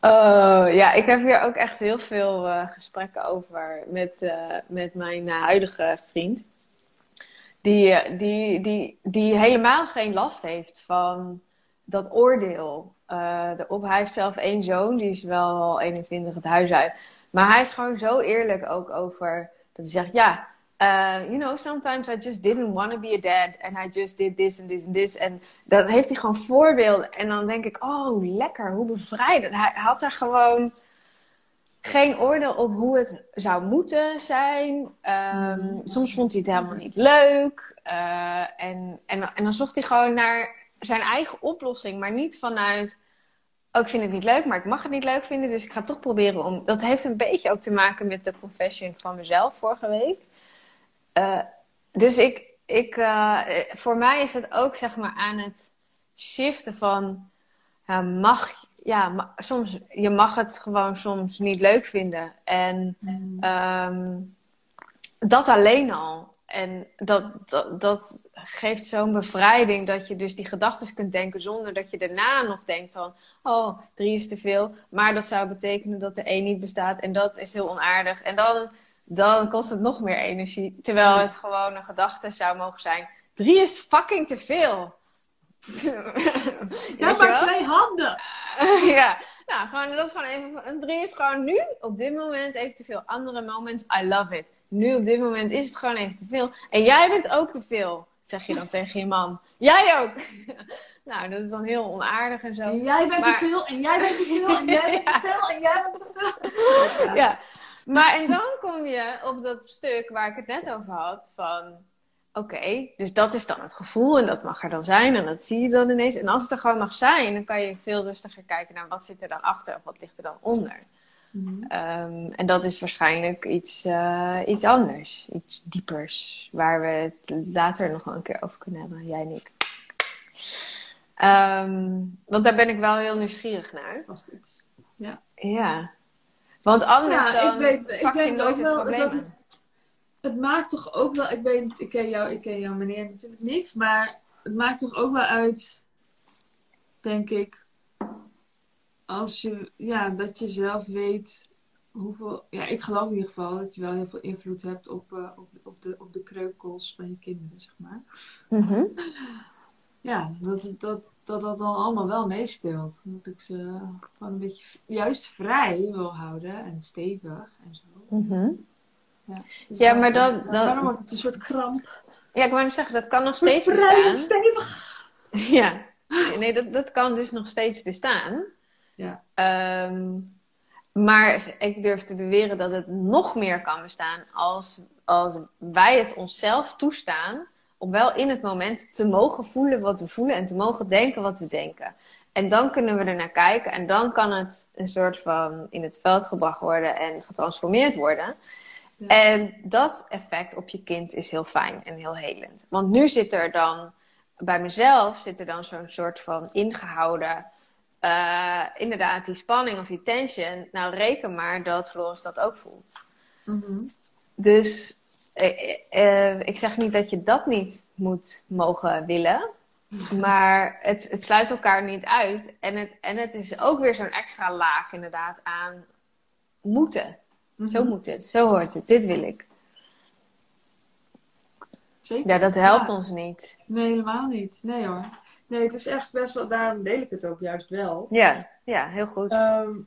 Oh, ja, ik heb hier ook echt heel veel uh, gesprekken over met, uh, met mijn uh, huidige vriend. Die, die, die, die helemaal geen last heeft van dat oordeel. op, hij heeft zelf één zoon, die is wel 21 het huis uit. Maar hij is gewoon zo eerlijk ook over dat hij zegt: Ja, uh, you know, sometimes I just didn't want to be a dad. And I just did this and this and this. En dan heeft hij gewoon voorbeelden. En dan denk ik, oh, lekker, hoe bevrijdend. Hij had er gewoon geen oordeel op hoe het zou moeten zijn. Um, soms vond hij het helemaal niet leuk. Uh, en, en, en dan zocht hij gewoon naar zijn eigen oplossing. Maar niet vanuit, oh, ik vind het niet leuk, maar ik mag het niet leuk vinden. Dus ik ga toch proberen om... Dat heeft een beetje ook te maken met de confession van mezelf vorige week. Uh, dus ik, ik, uh, voor mij is het ook zeg maar aan het shiften van uh, mag, ja, soms, je mag het gewoon soms niet leuk vinden. En mm. um, dat alleen al. En dat, dat, dat geeft zo'n bevrijding dat je dus die gedachten kunt denken zonder dat je daarna nog denkt van, oh, drie is te veel. Maar dat zou betekenen dat er één niet bestaat en dat is heel onaardig. En dan dan kost het nog meer energie. Terwijl het gewoon een gedachte zou mogen zijn. Drie is fucking te veel. ja, maar twee handen. ja, nou, gewoon dat gewoon even. Een drie is gewoon nu, op dit moment, even te veel. Andere moments, I love it. Nu, op dit moment, is het gewoon even te veel. En jij bent ook te veel, zeg je dan tegen je man. Jij ook. nou, dat is dan heel onaardig en zo. En jij bent te veel, en jij bent te veel, en jij bent te veel, en jij bent te veel. ja. Maar en dan kom je op dat stuk waar ik het net over had. Van oké, dus dat is dan het gevoel en dat mag er dan zijn en dat zie je dan ineens. En als het er gewoon mag zijn, dan kan je veel rustiger kijken naar wat zit er dan achter of wat ligt er dan onder. Mhm. Ehm, en dat is waarschijnlijk iets, eh, iets anders, iets diepers, waar we het later nog wel een keer over kunnen hebben, jij en ik. Ehm, want daar ben ik wel heel nieuwsgierig naar. Vast iets. Ja. Want anders Ja, dan ik, weet, ik denk nooit ook het wel probleem dat het... Het maakt toch ook wel... Ik weet, ik ken jou, ik ken jouw meneer natuurlijk niet. Maar het maakt toch ook wel uit... Denk ik... Als je... Ja, dat je zelf weet... Hoeveel... Ja, ik geloof in ieder geval dat je wel heel veel invloed hebt op, eh, op, op, de, op de kreukels van je kinderen, zeg maar. Mhm. Ja, dat dat, dat dat dan allemaal wel meespeelt. Dat ik ze gewoon een beetje juist vrij wil houden en stevig en zo. Mhm. Dus Ja, dan- maar dan- dan- Daarom wordt het een soort kramp. Ja, ik wou net zeggen, dat kan nog steeds vrij en bestaan. stevig. Ja, nee, dat, dat kan dus nog steeds bestaan. Ja. Ehm, maar ik durf te beweren dat het nog meer kan bestaan als, als wij het onszelf toestaan om wel in het moment te mogen voelen wat we voelen en te mogen denken wat we denken. En dan kunnen we er naar kijken en dan kan het een soort van in het veld gebracht worden en getransformeerd worden. Ja. En dat effect op je kind is heel fijn en heel helend. Want nu zit er dan, bij mezelf zit er dan zo'n soort van ingehouden, eh, inderdaad, die spanning of die tension. Nou, reken maar dat Floris dat ook voelt. Mhm. Dus eh, eh, ik zeg niet dat je dat niet moet mogen willen. Maar het, het sluit elkaar niet uit. En het, en het is ook weer zo'n extra laag inderdaad aan moeten. Zo moet het, zo hoort het, dit wil ik. Zeker. Ja, dat helpt Ja. ons niet. Nee, helemaal niet. Nee hoor. Nee, het is echt best wel, daarom deel ik het ook juist wel. Ja, ja heel goed. Ehm,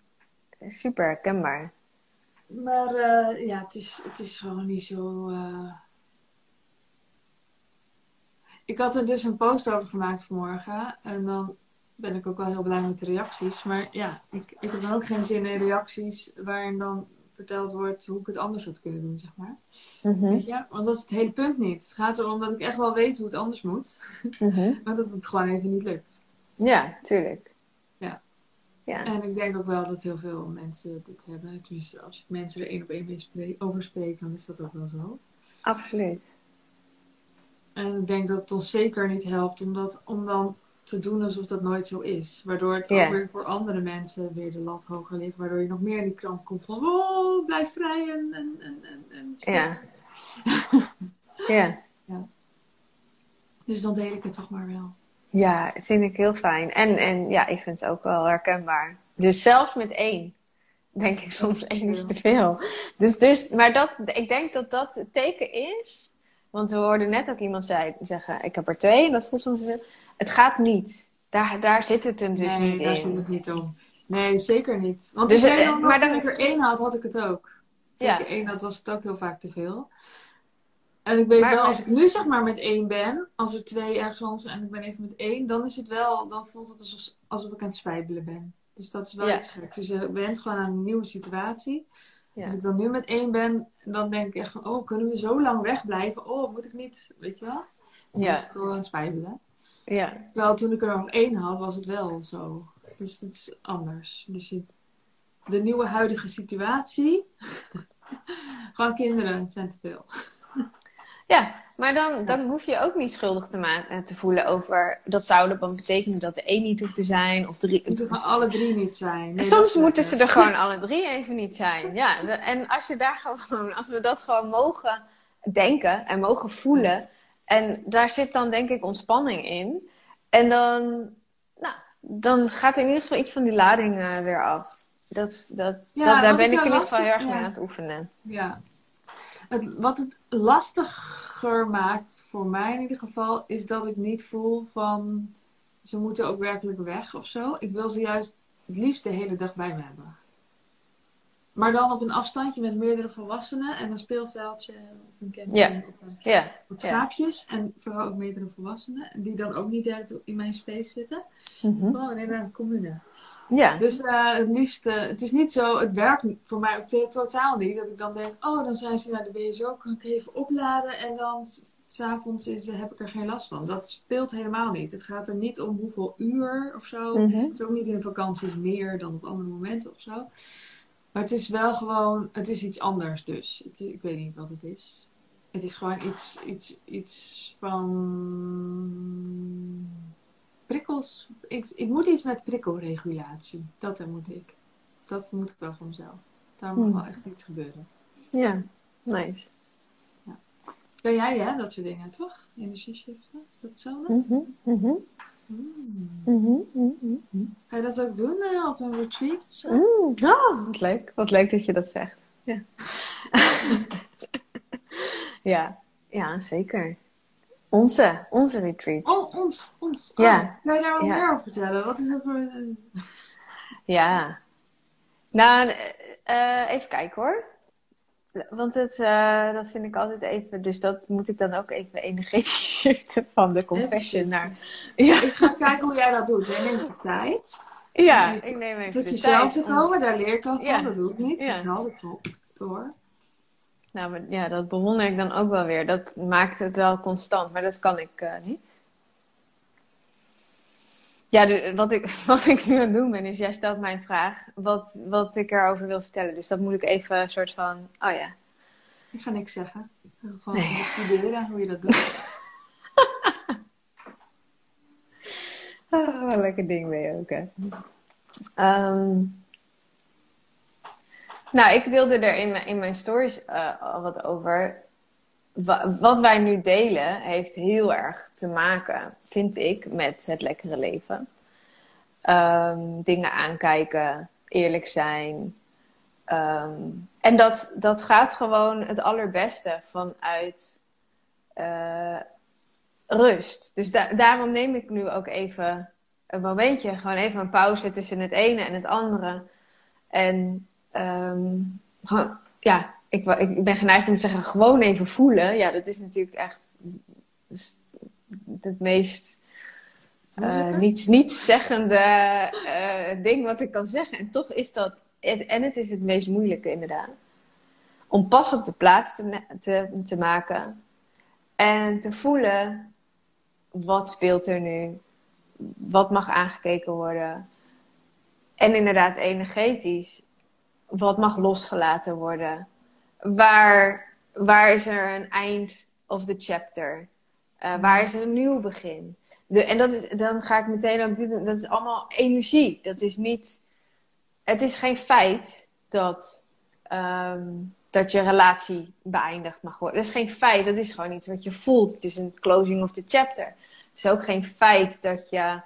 Super herkenbaar. maar eh, ja, het is, het is gewoon niet zo. eh. Ik had er dus een post over gemaakt vanmorgen. En dan ben ik ook wel heel blij met de reacties. Maar ja, ik, ik heb dan ook geen zin in reacties waarin dan verteld wordt hoe ik het anders had kunnen doen, zeg maar. Mhm, Weet je? Want dat is het hele punt niet. Het gaat erom dat ik echt wel weet hoe het anders moet. mhm. Maar dat het gewoon even niet lukt. Ja, tuurlijk. Ja. Ja. En ik denk ook wel dat heel veel mensen dit hebben. Tenminste, als ik mensen er één op één mee over spreek, dan is dat ook wel zo. Absoluut. En ik denk dat het ons zeker niet helpt om, dat, om dan te doen alsof dat nooit zo is. Waardoor het Ja. ook weer voor andere mensen weer de lat hoger ligt. Waardoor je nog meer in die kramp komt van, oh, blijf vrij en, en, en, en, en Ja. Ja. Dus dan deel ik het toch maar wel. Ja, vind ik heel fijn. En, en ja, ik vind het ook wel herkenbaar. Dus zelfs met één, denk ik soms één is te veel. Dus, dus, maar dat, ik denk dat dat het teken is. Want we hoorden net ook iemand zei, zeggen, ik heb er twee en dat voelt soms. Het gaat niet. Daar, daar zit het hem dus nee, niet daar in. zit het niet om. Nee, zeker niet. Want Dus, eh, maar dan- ik er één had, had ik het ook. Toen Ja. ik één had, was het ook heel vaak te veel. En ik weet Maar- wel, als ik nu zeg maar met één ben, als er twee ergens anders en ik ben even met één, dan is het wel, dan voelt het alsof, alsof ik aan het spijbelen ben. Dus dat is wel Ja. iets geks. Dus je bent gewoon aan een nieuwe situatie. Ja. Als ik dan nu met één ben, dan denk ik echt van, oh, kunnen we zo lang wegblijven? Oh, moet ik niet, weet je wel? Dan Ja. is het gewoon spijbelen. Ja. Terwijl toen ik er nog één had, was het wel zo. Dus het is anders. Dus je, de nieuwe huidige situatie. Gewoon kinderen zijn te veel. Ja, maar dan, dan hoef je ook niet schuldig te, ma- eh, te voelen over... Dat zou dan betekenen dat er één niet hoeft te zijn of drie... Het alle drie niet zijn. Nee, Soms moeten ze er gewoon alle drie even niet zijn. Ja, de- en als je daar gewoon, als we dat gewoon mogen denken en mogen voelen. En daar zit dan denk ik ontspanning in. En dan, nou, dan gaat in ieder geval iets van die lading eh, weer af. Dat, dat, Ja, dat- daar ben ik in ieder geval heel erg mee aan het oefenen. Ja. Het, wat het lastiger maakt, voor mij in ieder geval, is dat ik niet voel van ze moeten ook werkelijk weg of zo. Ik wil ze juist het liefst de hele dag bij me hebben. Maar dan op een afstandje met meerdere volwassenen en een speelveldje of een camping Ja. of Ja, wat Ja. schaapjes. En vooral ook meerdere volwassenen, die dan ook niet in mijn space zitten. Mhm. Gewoon in een commune. Ja. Dus eh, het liefst, eh, het is niet zo, het werkt voor mij ook totaal niet. Dat ik dan denk, oh, dan zijn ze naar de BSO, kan ik even opladen en dan s- s'avonds is, heb ik er geen last van. Dat speelt helemaal niet. Het gaat er niet om hoeveel uur of zo. Mhm. Het is ook niet in vakantie meer dan op andere momenten of zo. Maar het is wel gewoon, het is iets anders dus. Het ik weet niet wat het is. Het is gewoon iets, iets, iets van prikkels. Ik, ik moet iets met prikkelregulatie. Dat er moet ik. Dat moet ik wel van mezelf. Daar moet Hmm. wel echt iets gebeuren. Ja, nice. Ben jij, hè? Dat soort dingen, toch? Energieshiften? Is dat hetzelfde? Hmm. mhm. Ga je dat ook doen eh, op een retreat of zo? Mm, oh, wat leuk. Wat leuk dat je dat zegt. Ja, ja. ja zeker. Onze, onze retreat. Oh, ons, ons. Ja. Oh, kan je daar wat Ja. meer over vertellen? Wat is dat voor... een- Ja. Nou, eh, eh, even kijken hoor. Want het, eh, dat vind ik altijd even... Dus dat moet ik dan ook even energetisch shiften van de confession naar... Ja, Ik ga kijken hoe jij dat doet. Jij neemt de tijd. ja ik neem even Tot de jezelf tijd te om- komen, daar leer ik al van. Ja. Dat doe ik niet. Ja. Ik haal het gewoon door. Nou, maar ja, dat bewonder ik dan ook wel weer. Dat maakt het wel constant, maar dat kan ik eh, niet. Ja, de- wat, ik, wat ik nu aan het doen ben, is jij stelt mij een vraag wat, wat ik erover wil vertellen. Dus dat moet ik even een soort van, oh ja. Ik ga niks zeggen. Gewoon Nee. bestuderen hoe je dat doet. Ah, wat een lekker ding ben je ook, hè. Ehm, nou, ik deelde er in mijn, in mijn stories eh, al wat over. Wa- wat wij nu delen heeft heel erg te maken, vind ik, met het lekkere leven. Ehm, dingen aankijken, eerlijk zijn. Ehm, en dat, dat gaat gewoon het allerbeste vanuit eh, rust. Dus da- daarom neem ik nu ook even een momentje, gewoon even een pauze tussen het ene en het andere. En ehm, ja, ik, ik ben geneigd om te zeggen, gewoon even voelen. Ja, dat is natuurlijk echt het meest Moeilijke? niets, niets zeggende eh, ding wat ik kan zeggen. En toch is dat, het- en het is het meest moeilijke inderdaad. Om pas op de plaats te, te, te maken en te voelen, wat speelt er nu? Wat mag aangekeken worden? En inderdaad energetisch, wat mag losgelaten worden? Waar, waar is er een eind of the chapter? Eh, waar is er een nieuw begin? De, en dat is, dan ga ik meteen ook dat is allemaal energie. Dat is niet, het is geen feit dat, ehm, dat je relatie beëindigd mag worden. Dat is geen feit, dat is gewoon iets wat je voelt. Het is een closing of the chapter. Het is ook geen feit dat je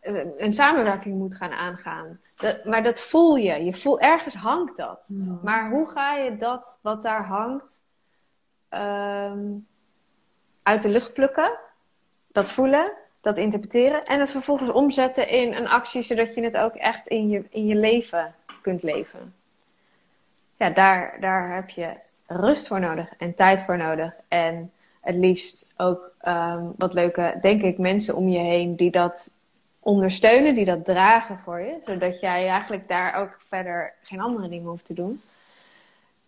een- een samenwerking moet gaan aangaan. Dat, maar dat voel je. je voel, ergens hangt dat. Maar hoe ga je dat wat daar hangt ehm, uit de lucht plukken? Dat voelen, dat interpreteren en het vervolgens omzetten in een actie zodat je het ook echt in je, in je leven kunt leven. Ja, daar, daar heb je rust voor nodig en tijd voor nodig. En het liefst ook ehm, wat leuke, denk ik, mensen om je heen die dat ondersteunen, die dat dragen voor je. Zodat jij eigenlijk daar ook verder geen andere dingen hoeft te doen.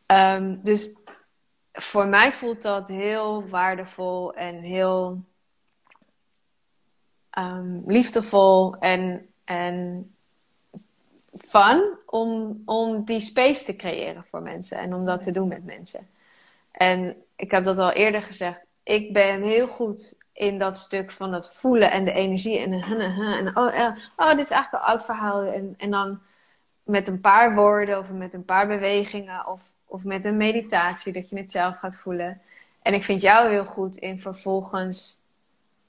Ehm, dus voor mij voelt dat heel waardevol en heel ehm, liefdevol en, en fun om, om die space te creëren voor mensen en om dat te doen met mensen. En ik heb dat al eerder gezegd. Ik ben heel goed in dat stuk van het voelen en de energie en, en, en oh, ja, oh, dit is eigenlijk een oud verhaal. En, en dan met een paar woorden of met een paar bewegingen of, of met een meditatie dat je het zelf gaat voelen. En ik vind jou heel goed in vervolgens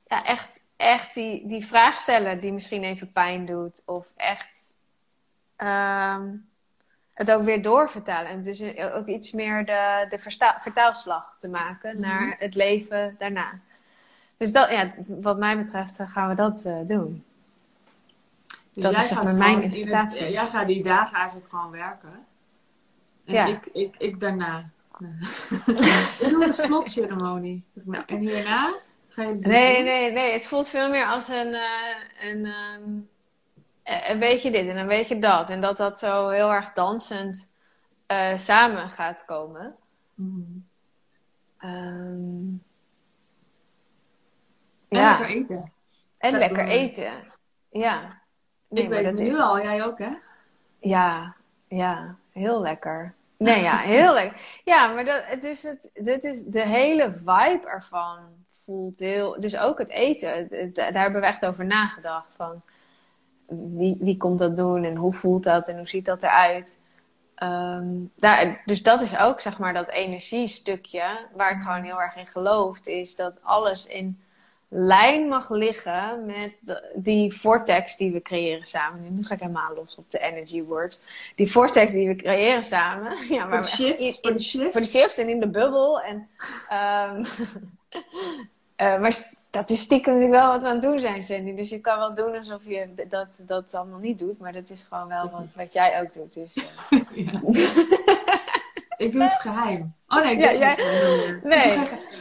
ja, echt, echt die, die vraag stellen die misschien even pijn doet. Of echt ehm, het ook weer doorvertalen. En dus ook iets meer de, de versta- vertaalslag te maken naar het leven daarna. Dus dat, ja, wat mij betreft eh, gaan we dat eh, doen. Dus Dat jij is gaat mijn in het- interpretatie. jij gaat die dagen eigenlijk gewoon werken. En Ja. ik, ik, ik daarna. ik doe een slotceremonie. En hierna ga je Nee, nee, nee. Het voelt veel meer als een, eh, een, ehm, eh, een beetje dit en een beetje dat. En dat dat zo heel erg dansend uh, samen gaat komen. Mm. Um, En lekker eten. En lekker eten. Ja. Nee, ik weet het is- nu al, jij ook hè? Ja, ja, heel lekker. Nee, ja, heel lekker. Ja, maar dat, is het, dit is de hele vibe ervan voelt heel. Dus ook het eten, daar hebben we echt over nagedacht. Van wie, wie komt dat doen en hoe voelt dat en hoe ziet dat eruit? Ehm, daar, dus dat is ook zeg maar dat energiestukje waar ik gewoon heel erg in geloof. Is dat alles in lijn mag liggen met de- die vortex die we creëren samen. Nu ga ik helemaal los op de energy words. Die vortex die we creëren samen. Ja, Voor maar de we echt shift, in- voor de in- shift. voor de shift en in de bubbel. En, ehm, eh, maar dat is stiekem natuurlijk wel wat we aan het doen zijn, Sandy. Dus je kan wel doen alsof je dat, dat allemaal niet doet. Maar dat is gewoon wel wat, wat jij ook doet. Dus, eh. Ik doe het geheim. Oh nee, ik Ja, jij- niet. Nee.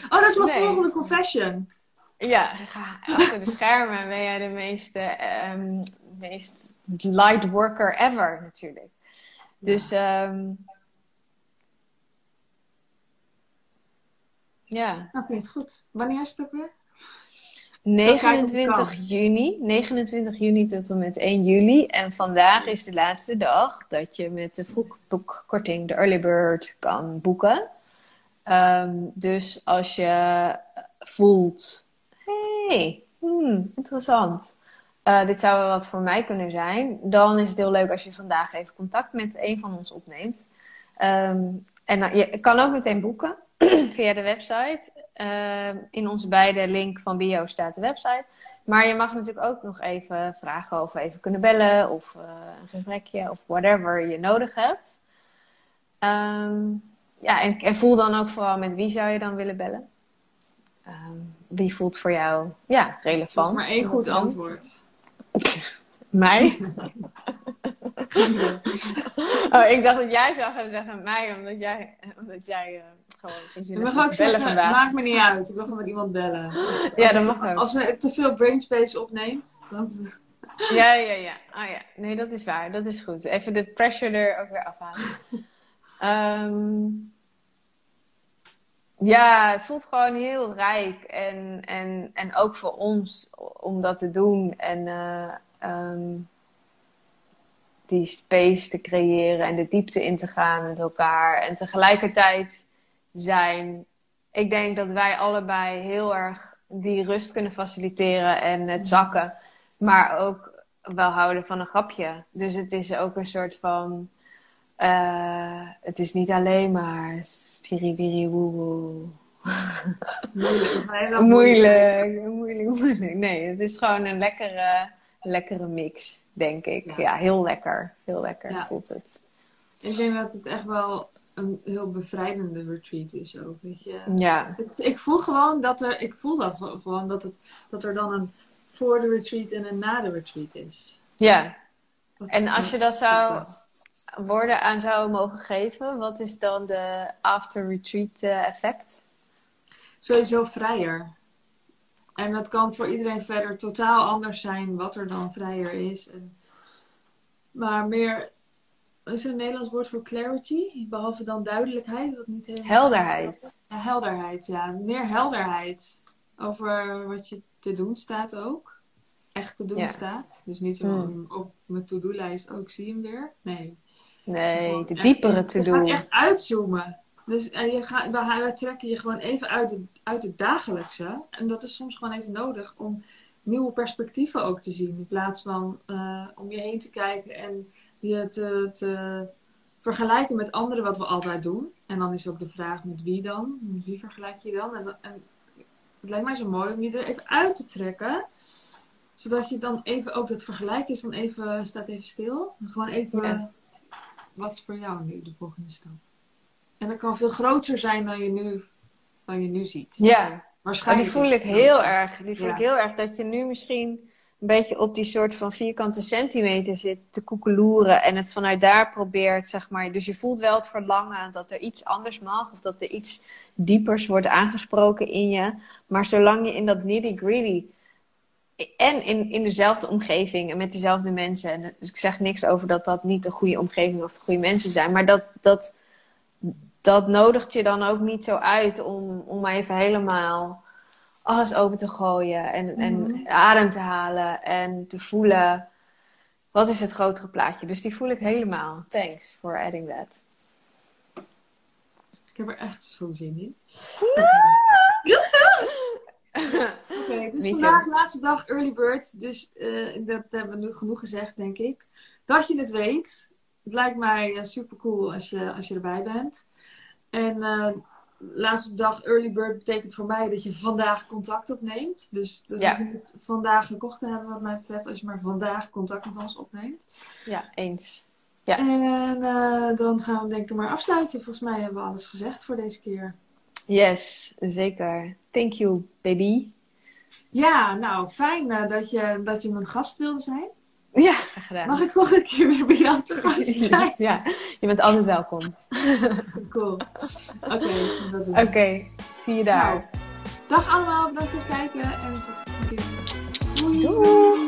Oh, dat is mijn Nee. volgende confession. Ja, achter de schermen ben jij de meeste, ehm, meest light worker ever natuurlijk. Dus ehm, ja, Nou, klinkt goed. Wanneer is het ook weer? 29 juni, 29 juni tot en met 1 juli. En vandaag is de laatste dag dat je met de vroegboekkorting, de early bird, kan boeken. Ehm, dus als je voelt, hey, hmm, interessant. Eh, dit zou wel wat voor mij kunnen zijn. Dan is het heel leuk als je vandaag even contact met een van ons opneemt. Ehm, en dan- je kan ook meteen boeken via de website. Ehm, in onze beide link van bio staat de website. Maar je mag natuurlijk ook nog even vragen of we even kunnen bellen. Of eh, een gesprekje of whatever je nodig hebt. Ehm, ja, en, en voel dan ook vooral met wie zou je dan willen bellen. Ehm, wie voelt voor jou ja, Dat relevant? is maar één goed antwoord. Mij? oh, ik dacht dat jij zou gaan zeggen mij, omdat jij, omdat jij eh, gewoon Ik mag ook zeggen, vandaag. maakt me niet uit. Ik wil gewoon met iemand bellen. Ja, dat mag ook. Als ze te veel brainspace opneemt, dan... Ja, ja, ja. Oh ja. Nee, dat is waar. Dat is goed. Even de pressure er ook weer afhalen. Ehm, ja, het voelt gewoon heel rijk. En, en, en ook voor ons om dat te doen. En eh, ehm, die space te creëren en de diepte in te gaan met elkaar. En tegelijkertijd zijn. Ik denk dat wij allebei heel erg die rust kunnen faciliteren en het zakken. Maar ook wel houden van een grapje. Dus het is ook een soort van. Eh, het is niet alleen maar spiribiri woe woe. Moeilijk. Heel Moeilijk, moeilijk, moeilijk. Nee, het is gewoon een lekkere, lekkere mix, denk ik. Ja. Ja, heel lekker. Heel lekker Ja. voelt het. Ik denk dat het echt wel een heel bevrijdende retreat is ook, weet je. Ja, Het- ik voel gewoon dat er, ik voel dat ge- gewoon, dat, het, dat er dan een voor de retreat en een na de retreat is. ja. En als je dat zou woorden aan zou mogen geven, wat is dan de after retreat eh, effect? Sowieso vrijer. En dat kan voor iedereen verder totaal anders zijn wat er dan vrijer is. En, maar meer, is er een Nederlands woord voor clarity? Behalve dan duidelijkheid, wat niet helemaal... Helderheid. Ja, helderheid, ja. Meer helderheid over wat je te doen staat ook. Echt te doen Ja. staat. Dus niet zo Hmm. op mijn to-do-lijst, ook zie je hem weer. Nee. Nee, de diepere te Je gaat doen. echt uitzoomen. Dus en je gaat, we trekken je gewoon even uit het, uit het dagelijkse. En dat is soms gewoon even nodig om nieuwe perspectieven ook te zien. In plaats van eh, om je heen te kijken en je te, te vergelijken met anderen wat we altijd doen. En dan is ook de vraag met wie dan? Met wie vergelijk je dan? En, en het lijkt mij zo mooi om je er even uit te trekken. Zodat je dan even ook dat vergelijk is dan even, staat even stil. Gewoon even, Ja. Wat is voor jou nu de volgende stap? En dat kan veel groter zijn dan je nu, dan je nu ziet. Ja, maar Waarschijnlijk. die voel ik heel erg. Die voel Ja. ik heel erg dat je nu misschien een beetje op die soort van vierkante centimeter zit te koekeloeren en het vanuit daar probeert, zeg maar. Dus je voelt wel het verlangen dat er iets anders mag of dat er iets diepers wordt aangesproken in je. Maar zolang je in dat nitty gritty en in, in dezelfde omgeving en met dezelfde mensen. En dus ik zeg niks over dat dat niet een goede omgeving of goede mensen zijn. Maar dat, dat, dat nodigt je dan ook niet zo uit om, om even helemaal alles open te gooien. En, en Mhm. adem te halen en te voelen. Wat is het grotere plaatje? Dus die voel ik helemaal. Thanks for adding that. Ik heb er echt zo'n zin in. Oké, dus vandaag laatste dag early bird. Dus eh, dat hebben we nu genoeg gezegd, denk ik. Dat je het weet. Het lijkt mij super cool als je, als je erbij bent. En eh, laatste dag early bird betekent voor mij dat je vandaag contact opneemt. Dus dat Ja. je moet vandaag gekocht te hebben wat mij betreft. Als je maar vandaag contact met ons opneemt. Ja, eens. Ja. En eh, dan gaan we denk ik maar afsluiten. Volgens mij hebben we alles gezegd voor deze keer. Yes, zeker. Thank you, baby. Ja, nou fijn eh, dat, je, dat je mijn gast wilde zijn. Ja, graag gedaan. Mag ik nog een keer weer bij jou te gast zijn? ja, je bent altijd welkom. Cool. Oké, dat doen we. Oké, zie je daar. Nou, dag allemaal, bedankt voor het kijken en tot de volgende keer. Doei! Doei.